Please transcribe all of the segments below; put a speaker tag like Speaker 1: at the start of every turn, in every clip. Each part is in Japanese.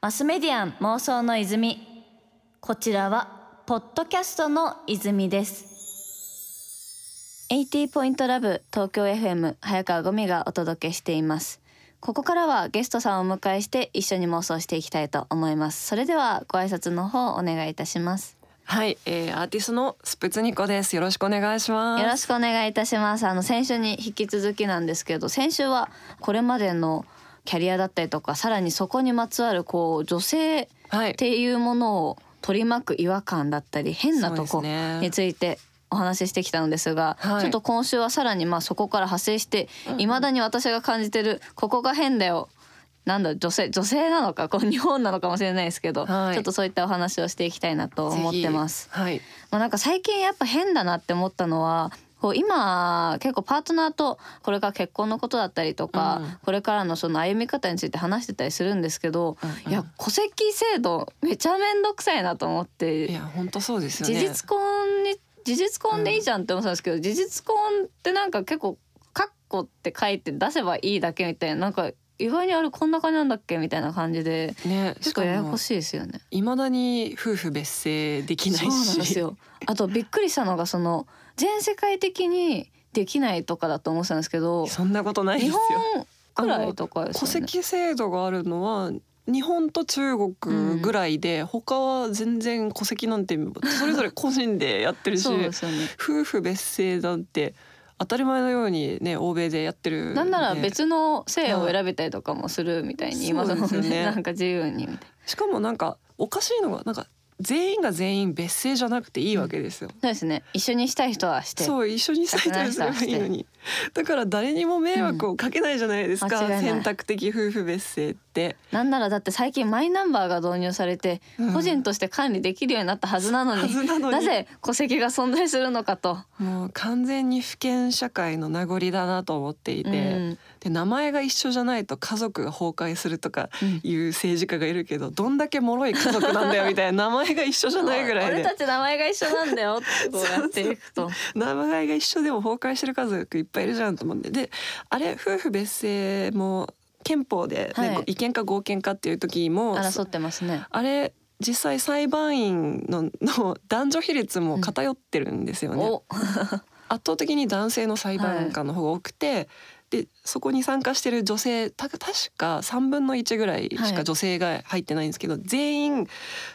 Speaker 1: マスメディアン妄想の泉。こちらはポッドキャストの泉です。80ポイントラブ東京 FM 早川ゴミがお届けしています。ここからはゲストさんをお迎えして一緒に妄想していきたいと思います。それではご挨拶の方お願いいたします。
Speaker 2: はい、えー、アーティストのスプツニコです。よろしくお願いします。
Speaker 1: よろしくお願いいたします。あの先週に引き続きなんですけど先週はこれまでのキャリアだったりとかさらにそこにまつわるこう女性
Speaker 2: はい。
Speaker 1: っ、ていうものを取り巻く違和感だったり変なとこについてお話ししてきたのですが、
Speaker 2: はい。
Speaker 1: ちょっと今週はさらにまあそこから派生していま、未だに私が感じてるここが変だよ。なんだ女性女性なのかこう日本なのかもしれないですけど、
Speaker 2: はい。
Speaker 1: ちょっとそういったお話をしていきたいなと思ってます。
Speaker 2: はい、
Speaker 1: まあ、なんか最近やっぱ変だなって思ったのはこう今結構パートナーとこれから結婚のことだったりとか、
Speaker 2: うん
Speaker 1: これからのその歩み方について話してたりするんですけど、
Speaker 2: うんうん
Speaker 1: いや戸籍制度めちゃめんどくさいなと思って
Speaker 2: いや本当そうですよね。
Speaker 1: 事実婚に事実婚でいいじゃんって思ってたんですけど、事実婚ってなんか結構「カッコ」って書いて出せばいいだけみたいななんか意外にあれこんな感じなんだっけみたいな感じで
Speaker 2: ね、
Speaker 1: 結構ややこしいですよね。
Speaker 2: いまだに夫婦別姓できないし、
Speaker 1: そうなんですよ。あとびっくりしたのがその全世界的にできないとかだと思ってたんですけど、
Speaker 2: そんなことないで
Speaker 1: 日
Speaker 2: すよ。
Speaker 1: 本くらいとかです
Speaker 2: 戸。籍制度があるのは日本と中国ぐらいで、他は全然戸籍なんてそれぞれ個人でやってるし
Speaker 1: ね。
Speaker 2: 夫婦別姓なんて当たり前のようにね欧米でやってる
Speaker 1: なんなら
Speaker 2: で
Speaker 1: 別の性を選べたりとかもするみたいに今の
Speaker 2: そうですよね
Speaker 1: ねなんか自由にみたいな。
Speaker 2: しかもなんかおかしいのがなんか全員が全員別姓じゃなくていいわけですよ。
Speaker 1: そうですね。一緒にしたい人はして。
Speaker 2: そう一緒にサイトにすればいいのにだから誰にも迷惑をかけないじゃないですか、
Speaker 1: うん
Speaker 2: 選択的夫婦別姓って。
Speaker 1: なんならだって最近マイナンバーが導入されて、
Speaker 2: うん。
Speaker 1: 個人として管理できるようになったはずなのに
Speaker 2: な
Speaker 1: ぜ戸籍が存在するのかと。
Speaker 2: もう完全に不権社会の名残だなと思っていて、
Speaker 1: うん。
Speaker 2: で名前が一緒じゃないと家族が崩壊するとか
Speaker 1: うん。
Speaker 2: いう政治家がいるけど、どんだけ脆い家族なんだよみたいな名前が一緒じゃないぐらいで。
Speaker 1: 俺たち名前が一緒なんだよってこうやっていくと。
Speaker 2: 名前が一緒でも崩壊してる家族いっぱいいるじゃんと思ってであれ夫婦別姓も憲法で、ね
Speaker 1: はい。
Speaker 2: 違憲か合憲かっていう時も
Speaker 1: 争ってますね。
Speaker 2: あれ実際裁判員の の男女比率も偏ってるんですよね。
Speaker 1: お、
Speaker 2: 圧倒的に男性の裁判官の方が多くて、でそこに参加してる女性た確か3分の1ぐらいし
Speaker 1: はい。
Speaker 2: か女性が入ってないんですけど、全員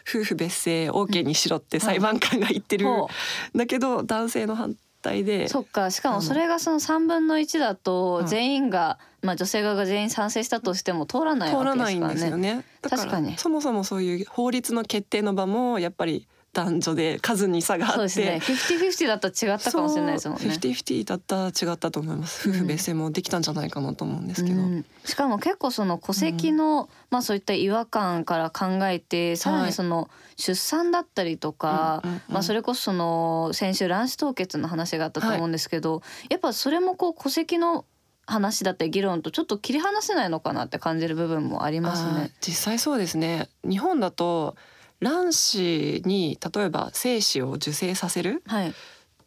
Speaker 2: 夫婦別姓 OK にしろって裁判官が言ってる、
Speaker 1: ほ
Speaker 2: だけど男性の反対で。
Speaker 1: そっか。しかもそれがその3分の1だと
Speaker 2: うん。
Speaker 1: 全員が、まあ女性側が全員賛成したとしても通らないわけ
Speaker 2: 通ら
Speaker 1: です
Speaker 2: ないんですよ
Speaker 1: からね。
Speaker 2: ね。だから
Speaker 1: 確かに。
Speaker 2: そもそもそういう法律の決定の場もやっぱり男女で数に差があって。
Speaker 1: そうですね。フィフティフィフティだったら違ったかもしれないですもんね。
Speaker 2: フィフティフィフティだったら違ったと思います。夫婦別姓もできたんじゃないかなと思うんですけど。
Speaker 1: うんしかも結構その戸籍の、まあそういった違和感から考えてさらにその出産だったりとか、
Speaker 2: うんうんうん
Speaker 1: まあそれこそその先週卵子凍結の話があったと思うんですけど、やっぱそれもこう戸籍の話だったり議論とちょっと切り離せないのかなって感じる部分もありますね。
Speaker 2: 実際そうですね。日本だと卵子に例えば精子を受精させる
Speaker 1: はい。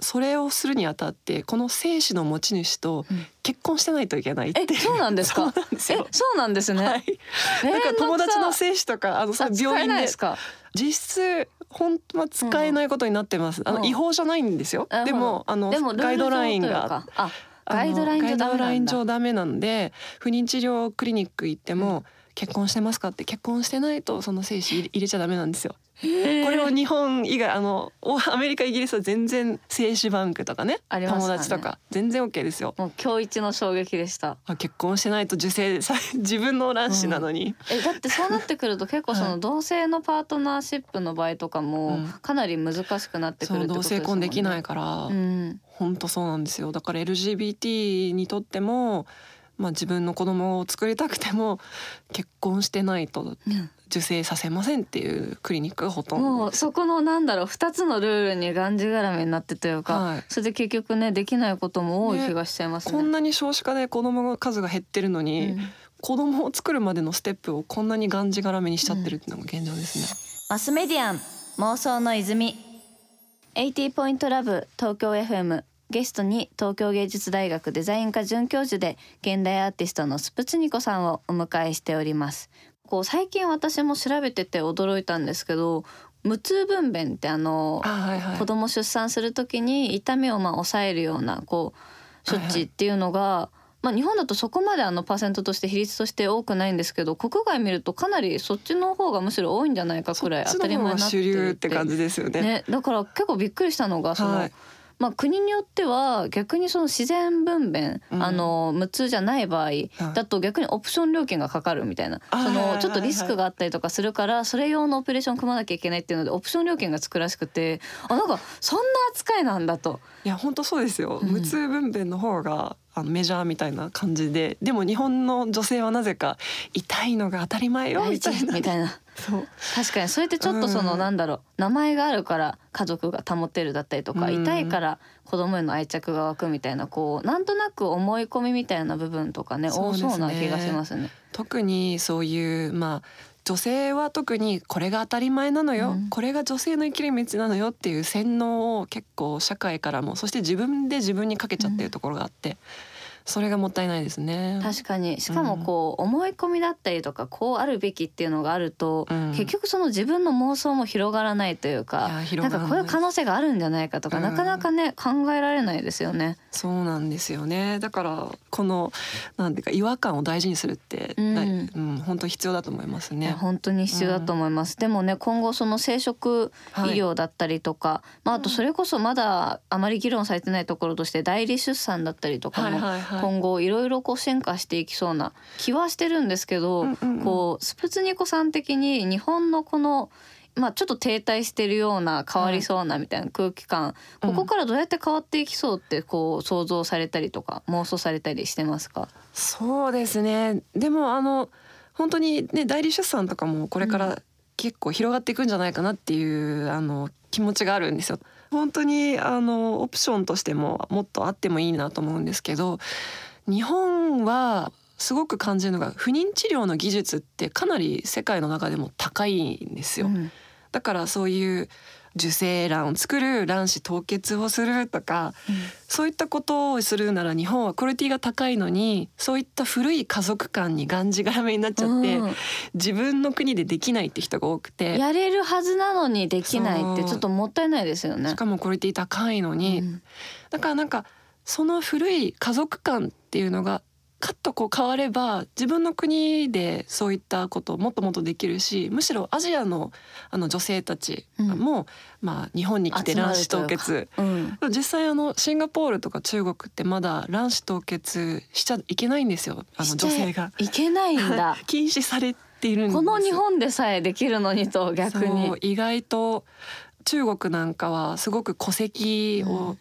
Speaker 2: それをするにあたってこの精子の持ち主と結婚してないといけないって
Speaker 1: え、そうなんですか。
Speaker 2: そうです
Speaker 1: え、そうなんですね。
Speaker 2: はい、なんか友達の精子とかあのさ病院です
Speaker 1: ないでか。
Speaker 2: 実質本当は使えないことになってます。あ
Speaker 1: うん
Speaker 2: の違法じゃないんですよ。
Speaker 1: なるほど
Speaker 2: でもあの
Speaker 1: もルル
Speaker 2: ガイドラインが
Speaker 1: ガイドライン上だ
Speaker 2: ガイドライン上ダメなんで不妊治療クリニック行っても、結婚してますか？って結婚してないとその精子入れちゃダメなんですよ。これを日本以外あのおアメリカイギリスは全然精子バンクとかね
Speaker 1: ね。
Speaker 2: 友達とか全然 OK ですよ。
Speaker 1: もう今日一の衝撃でした。
Speaker 2: あ結婚してないと受精さ自分の卵子なのに、
Speaker 1: えだってそうなってくると 結構そ
Speaker 2: は
Speaker 1: の同性のパートナーシップの場合とかも
Speaker 2: うん
Speaker 1: かなり難しくなってくるってことですもんね。
Speaker 2: 性婚できないから、
Speaker 1: うん、
Speaker 2: 本当そうなんですよ。だから LGBT にとっても、まあ、自分の子供を作りたくても結婚してないと受精させませんっていうクリニックがほとんど。
Speaker 1: もうそこのなんだろう2つのルールにがんじがらめになってというか、
Speaker 2: はい。
Speaker 1: それで結局ねできないことも多い気がしちゃいますね。
Speaker 2: こんなに少子化で子供の数が減ってるのに、
Speaker 1: うん。
Speaker 2: 子供を作るまでのステップをこんなにがんじがらめにしちゃってるっていうのが現状ですね。
Speaker 1: マスメディアン妄想の泉。80ポイントラブ東京 FM ゲストに東京芸術大学デザイン科准教授で現代アーティストのスプツニコさんをお迎えしております。こう最近私も調べてて驚いたんですけど無痛分娩ってあの
Speaker 2: あはいはい。
Speaker 1: 子供出産する時に痛みをまあ抑えるようなこう処置っていうのが、まあ、日本だとそこまであのパーセントとして比率として多くないんですけど国外見るとかなりそっちの方がむしろ多いんじゃないかくらい当たり前になって
Speaker 2: 主流
Speaker 1: る
Speaker 2: って感じですよね。
Speaker 1: ね、だから結構びっくりしたのがその、
Speaker 2: はい
Speaker 1: まあ、国によっては逆にその自然分娩、
Speaker 2: うん。
Speaker 1: あの無痛じゃない場合だと逆にオプション料金がかかるみたいな、そのちょっとリスクがあったりとかするからそれ用のオペレーション組まなきゃいけないっていうのでオプション料金がつくらしくてあなんかそんな扱いなんだと。
Speaker 2: いや本当そうですよ、
Speaker 1: うん。
Speaker 2: 無痛分娩の方があのメジャーみたいな感じででも日本の女性はなぜか痛いのが当たり前よみたいな。
Speaker 1: みたいな。
Speaker 2: そう。
Speaker 1: 確かにそれってちょっとその、
Speaker 2: うん。
Speaker 1: なんだろう名前があるから家族が保てるだったりとか、
Speaker 2: うん。
Speaker 1: 痛いから子供への愛着が湧くみたいなこうなんとなく思い込みみたいな部分とかね
Speaker 2: ね。
Speaker 1: そうな気がしますね。
Speaker 2: 特にそういうまあ女性は特にこれが当たり前なのよ、
Speaker 1: うん。
Speaker 2: これが女性の生きる道なのよっていう洗脳を結構社会からもそして自分で自分にかけちゃってるところがあって、それがもったいないですね。
Speaker 1: 確かに。しかもこう思い込みだったりとかこうあるべきっていうのがあると、
Speaker 2: うん。
Speaker 1: 結局その自分の妄想も広がらないというかなんかこういう可能性があるんじゃないかとか、
Speaker 2: うん。
Speaker 1: なかなかね考えられないですよね。
Speaker 2: そうなんですよね。だからこのなんていうか違和感を大事にするって、
Speaker 1: うん。
Speaker 2: うん、本当必要だと思いますね。
Speaker 1: 本当に必要だと思います、でもね今後その生殖医療だったりとか、まあ、あとそれこそまだあまり議論されてないところとして代理出産だったりとかも
Speaker 2: はいはいはい
Speaker 1: 今後いろいろこう進化していきそうな気はしてるんですけど、こうスプツニコさん的に日本のこのまあ、ちょっと停滞してるような変わりそうなみたいな空気感、
Speaker 2: うん。
Speaker 1: ここからどうやって変わっていきそうってこう想像されたりとか妄想されたりしてますか？
Speaker 2: そうですね。でもあの本当にね代理出産とかもこれから結構広がっていくんじゃないかなっていうあの気持ちがあるんですよ。本当にあのオプションとしてももっとあってもいいなと思うんですけど日本はすごく感じるのが不妊治療の技術ってかなり世界の中でも高いんですよ。
Speaker 1: うん
Speaker 2: だからそういう受精卵を作る卵子凍結をするとかそういったことをするなら日本はクオリティが高いのにそういった古い家族間にがんじがらめになっちゃって、
Speaker 1: うん。
Speaker 2: 自分の国でできないって人が多くて。
Speaker 1: やれるはずなのにできないってちょっともったいないですよね。
Speaker 2: し。かもクオリティ高いのに、
Speaker 1: うん。
Speaker 2: だからなんかその古い家族間っていうのがカッとこう変われば自分の国でそういったことをもっともっとできるしむしろアジアのあの女性たちも、まあ、日本に来て卵子凍結。
Speaker 1: うん。
Speaker 2: 実際あのシンガポールとか中国ってまだ卵子凍結しちゃいけないんですよ。あの女性が。
Speaker 1: いけないんだ。
Speaker 2: 禁止されているんです。
Speaker 1: この日本でさえできるのにと逆に。
Speaker 2: 意外と中国なんかはすごく戸籍を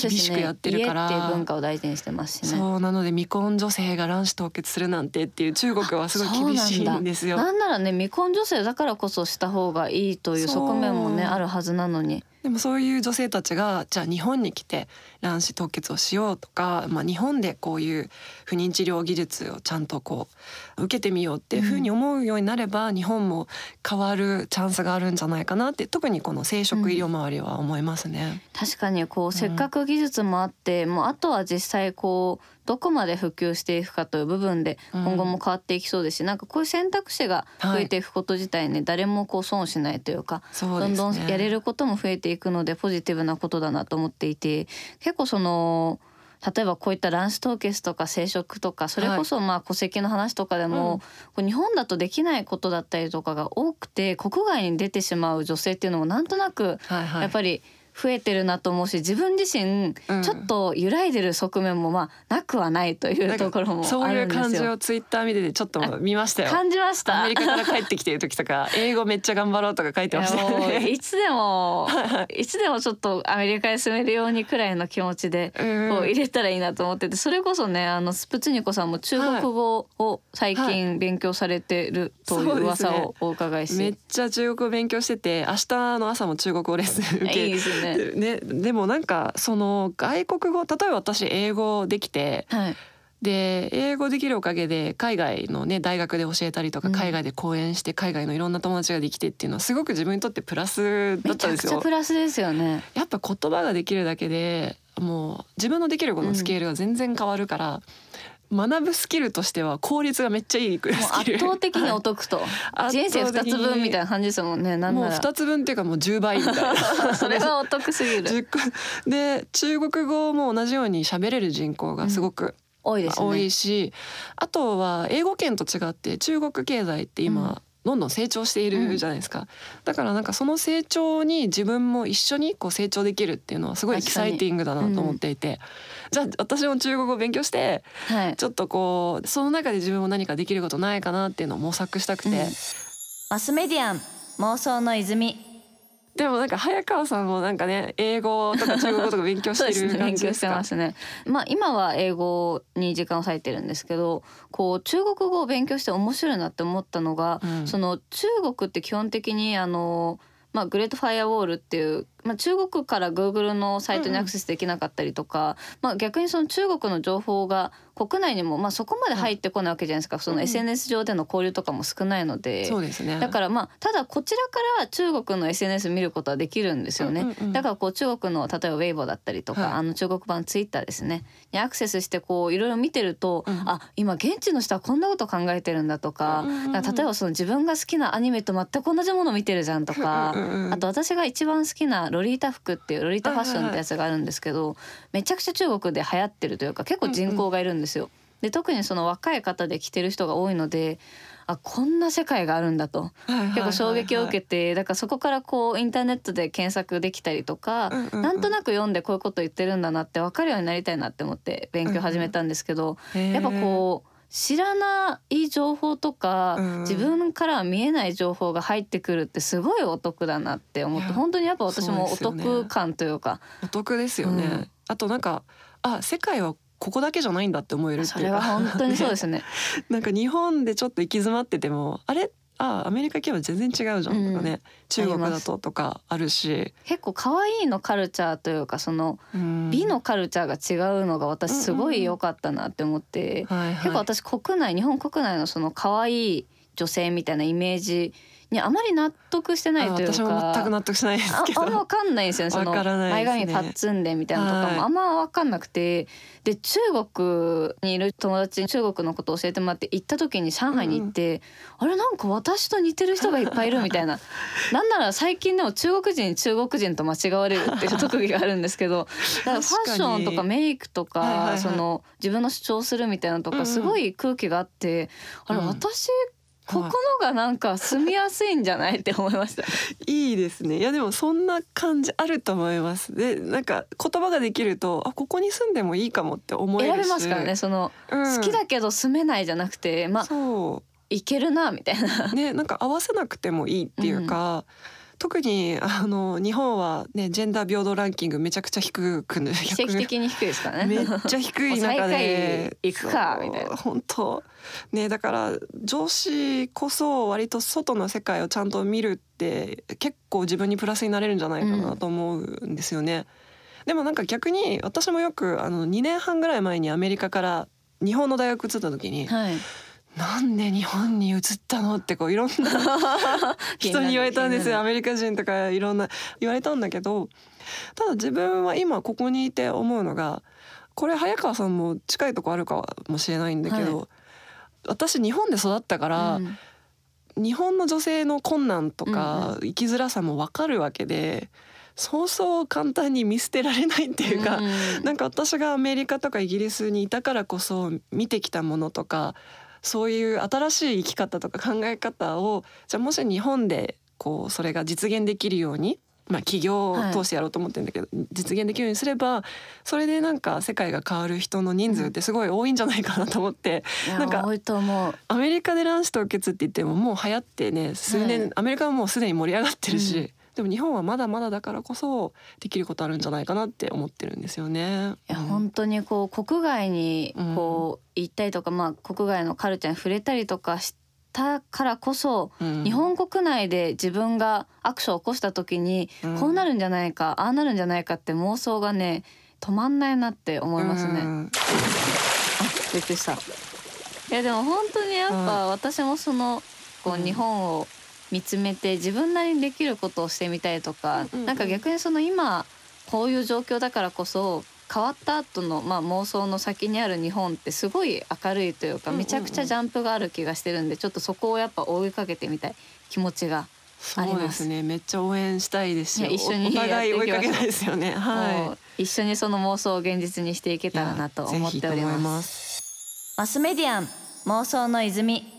Speaker 2: 厳しくやってるから、
Speaker 1: 家っていう文化を大事にしてますしね。
Speaker 2: そうなので未婚女性が卵子凍結するなんてっていう中国はすごい厳しいんですよ。
Speaker 1: なんならね未婚女性だからこそした方がいいという側面もねあるはずなのに
Speaker 2: でもそういう女性たちがじゃあ日本に来て卵子凍結をしようとか、まあ、日本でこういう不妊治療技術をちゃんとこう受けてみようっていうふうに思うようになれば、日本も変わるチャンスがあるんじゃないかなって特にこの生殖医療周りは思いますね。
Speaker 1: 確かにこうせっかく技術もあって、もうあとは実際こうどこまで普及していくかという部分で
Speaker 2: うん。
Speaker 1: 今後も変わっていきそうですし、なんかこういう選択肢が増えていくこと自体ね、誰もこう損しないというか
Speaker 2: そうね。
Speaker 1: どんどんやれることも増えていくのでポジティブなことだなと思っていて結構その例えばこういった卵子凍結とか生殖とかそれこそまあ戸籍の話とかでも、
Speaker 2: うん。
Speaker 1: こう日本だとできないことだったりとかが多くて国外に出てしまう女性っていうのもなんとなく
Speaker 2: はいはい、
Speaker 1: やっぱり増えてるなと思うし自分自身
Speaker 2: うん
Speaker 1: ちょっと揺らいでる側面もまあなくはないというところも
Speaker 2: そう
Speaker 1: あ
Speaker 2: いう感じ。をツイッター見ててちょっと見ましたよ。
Speaker 1: 感じました。
Speaker 2: アメリカから帰ってきてる時とか 英語めっちゃ頑張ろうとか書いてましたね。
Speaker 1: いつでも いつでもちょっとアメリカに住めるようにくらいの気持ちで
Speaker 2: うん
Speaker 1: こう入れたらいいなと思っててそれこそねあのスプツニコさんも中国語を最近勉強されてるという噂をお伺いし、
Speaker 2: めっちゃ中国語勉強してて明日の朝も中国語レッスン受け
Speaker 1: いいですね。
Speaker 2: ね、でもなんかその外国語例えば私英語できて
Speaker 1: はい。
Speaker 2: で英語できるおかげで海外のね大学で教えたりとか
Speaker 1: うん
Speaker 2: 海外で講演して海外のいろんな友達ができてっていうのはすごく自分にとってプラスだったんですよ。
Speaker 1: くちゃプラスですよね。
Speaker 2: やっぱ言葉ができるだけでもう自分のできることのスケールが全然変わるから、学ぶスキルとしては効率がめっちゃいいスキル。
Speaker 1: もう圧倒的にお得と、
Speaker 2: はい。
Speaker 1: 人生二つ分みたいな感じですもんねなん
Speaker 2: もう
Speaker 1: なら
Speaker 2: 2つ分っていうかもう10倍みたいな。
Speaker 1: それがお得すぎる。
Speaker 2: 10個。で中国語も同じように喋れる人口がすごく
Speaker 1: 多いですね。
Speaker 2: 多いし、あとは英語圏と違って中国経済って今、
Speaker 1: うん
Speaker 2: どんどん成長しているじゃないですか、だからなんかその成長に自分も一緒にこう成長できるっていうのはすごいエキサイティングだなと思っていて、じゃあ私も中国語を勉強して
Speaker 1: はい。
Speaker 2: ちょっとこうその中で自分も何かできることないかなっていうのを模索したくて、
Speaker 1: うんマスメディアン妄想の泉
Speaker 2: でもなんか早川さんもなんかね英語とか中国語とか勉強してる
Speaker 1: ね。勉強してますね。まあ今は英語に時間を割いてるんですけどこう中国語を勉強して面白いなって思ったのが、
Speaker 2: うん。
Speaker 1: その中国って基本的にあのまあ、グレートファイアウォールっていう、まあ、中国から Google のサイトにアクセスできなかったりとか、まあ、逆にその中国の情報が国内にも、まあ、そこまで入ってこないわけじゃないですか、その
Speaker 2: うん
Speaker 1: SNS 上での交流とかも少ないので。
Speaker 2: そうですね。
Speaker 1: だからまあただこちらから中国の SNS 見ることはできるんですよね、
Speaker 2: うんうんうん。
Speaker 1: だからこう中国の例えばウェイボーだったりとか、
Speaker 2: はい。
Speaker 1: あの中国版ツイッターですね。にアクセスしてこういろいろ見てると、
Speaker 2: うん。
Speaker 1: あ今現地の人はこんなこと考えてるんだとか,、
Speaker 2: うんうんうん。
Speaker 1: 例えばその自分が好きなアニメと全く同じもの見てるじゃんとか、
Speaker 2: うんうんうん。
Speaker 1: あと私が一番好きなロリータ服っていうロリータファッションってやつがあるんですけど、めちゃくちゃ中国で流行ってるというか結構人口がいるんですよ。で特にその若い方で着てる人が多いのであこんな世界があるんだと。結構衝撃を受けてだからそこからこうインターネットで検索できたりとか、
Speaker 2: うんうんうん。
Speaker 1: なんとなく読んでこういうこと言ってるんだなって分かるようになりたいなって思って勉強始めたんですけど、やっぱこう知らない情報とか、
Speaker 2: うん
Speaker 1: 自分からは見えない情報が入ってくるってすごいお得だなって思って本当にやっぱ私もお得感というか。
Speaker 2: お得ですよね、
Speaker 1: うん。
Speaker 2: あとなんかあ世界はここだけじゃないんだって思えるって
Speaker 1: そ
Speaker 2: いうか。
Speaker 1: れは本当にそうですね。
Speaker 2: なんか日本でちょっと行き詰まっててもあれ？あアメリカ行けば全然違うじゃんとかね、
Speaker 1: うん。
Speaker 2: 中国だととかあるし、
Speaker 1: 結構可愛いのカルチャーというかその
Speaker 2: うん。
Speaker 1: 美のカルチャーが違うのが私すごい良かったなって思って、結構私国内日本国内のその可愛い女性みたいなイメージにあまり納得してないというか。
Speaker 2: あ私も全く納得しないですけど。
Speaker 1: ああんま分かんないんですよね。その前髪パッツンでみたいなのとか
Speaker 2: はい
Speaker 1: もあんま分かんなくて。で中国にいる友達に中国のことを教えてもらって行った時に上海に行って、あれなんか私と似てる人がいっぱいいるみたいな。なんなら最近でも中国人中国人と間違われるっていう特技があるんですけどだからファッションとかメイクとか、その自分の主張するみたいなのとかすごい空気があって、あれ
Speaker 2: うん。
Speaker 1: 私ここのがなんか住みやすいんじゃないって思いました。
Speaker 2: いいですね。いやでもそんな感じあると思います。でなんか言葉ができるとあここに住んでもいいかもって思えるし。
Speaker 1: 選べますからねその、
Speaker 2: うん。
Speaker 1: 好きだけど住めないじゃなくてまあ
Speaker 2: そ
Speaker 1: いけるなみたいな。
Speaker 2: うねなんか合わせなくてもいいっていうか、特にあの日本はねジェンダー平等ランキングめちゃくちゃ低くね
Speaker 1: 奇跡的に低いですからね。
Speaker 2: めっちゃ低い中で
Speaker 1: 位行くかみたいな。
Speaker 2: 本当。ねだから上司こそ割と外の世界をちゃんと見るって結構自分にプラスになれるんじゃないかなと思うんですよね。でもなんか逆に私もよくあの2年半ぐらい前にアメリカから日本の大学移った時に
Speaker 1: はい
Speaker 2: なんで日本に移ったの？ってこういろんな 人に言われたんですよ。アメリカ人とかいろんな言われたんだけどただ自分は今ここにいて思うのがこれ早川さんも近いとこあるかもしれないんだけど、
Speaker 1: は
Speaker 2: 私日本で育ったから、
Speaker 1: うん。
Speaker 2: 日本の女性の困難とか生きづらさも分かるわけで、そうそう簡単に見捨てられないっていうか、
Speaker 1: うん。
Speaker 2: なんか私がアメリカとかイギリスにいたからこそ見てきたものとかそういう新しい生き方とか考え方をじゃあもし日本でこうそれが実現できるように、まあ、企業を通してやろうと思ってるんだけど、実現できるようにすればそれでなんか世界が変わる人の人数ってすごい多いんじゃないかなと思って、
Speaker 1: いや
Speaker 2: なんか
Speaker 1: 多いと思う。
Speaker 2: アメリカで卵子凍結って言ってももう流行ってね数年、
Speaker 1: はい。
Speaker 2: アメリカはもうすでに盛り上がってるし、
Speaker 1: うん
Speaker 2: でも日本はまだまだだからこそできることあるんじゃないかなって思ってるんですよね。
Speaker 1: いや
Speaker 2: うん。
Speaker 1: 本当にこう国外にこう行ったりとか、まあ国外のカルチャーに触れたりとかしたからこそ、
Speaker 2: うん。
Speaker 1: 日本国内で自分がアクションを起こした時に、
Speaker 2: うん。
Speaker 1: こうなるんじゃないかああなるんじゃないかって妄想がね止まんないなって思いますね。
Speaker 2: うん。
Speaker 1: あびっくりした。いやでも本当にやっぱ私もそのこ
Speaker 2: う
Speaker 1: うん。日本を見つめて自分なりにできることをしてみたいとか、
Speaker 2: うんうん
Speaker 1: なんか逆にその今こういう状況だからこそ変わった後のまあ妄想の先にある日本ってすごい明るいというかめちゃくちゃジャンプがある気がしてるんでちょっとそこをやっぱ追いかけてみたい気持ちがあり
Speaker 2: そう
Speaker 1: ま
Speaker 2: ですすね。めっちゃ応援したいですし
Speaker 1: いや一緒に
Speaker 2: おお互い追いかけたいですよね。
Speaker 1: も
Speaker 2: は
Speaker 1: う一緒にその妄想を現実にしてい。け
Speaker 2: い
Speaker 1: たらなと思っておりま。
Speaker 2: ますす
Speaker 1: マスメディアン妄想の泉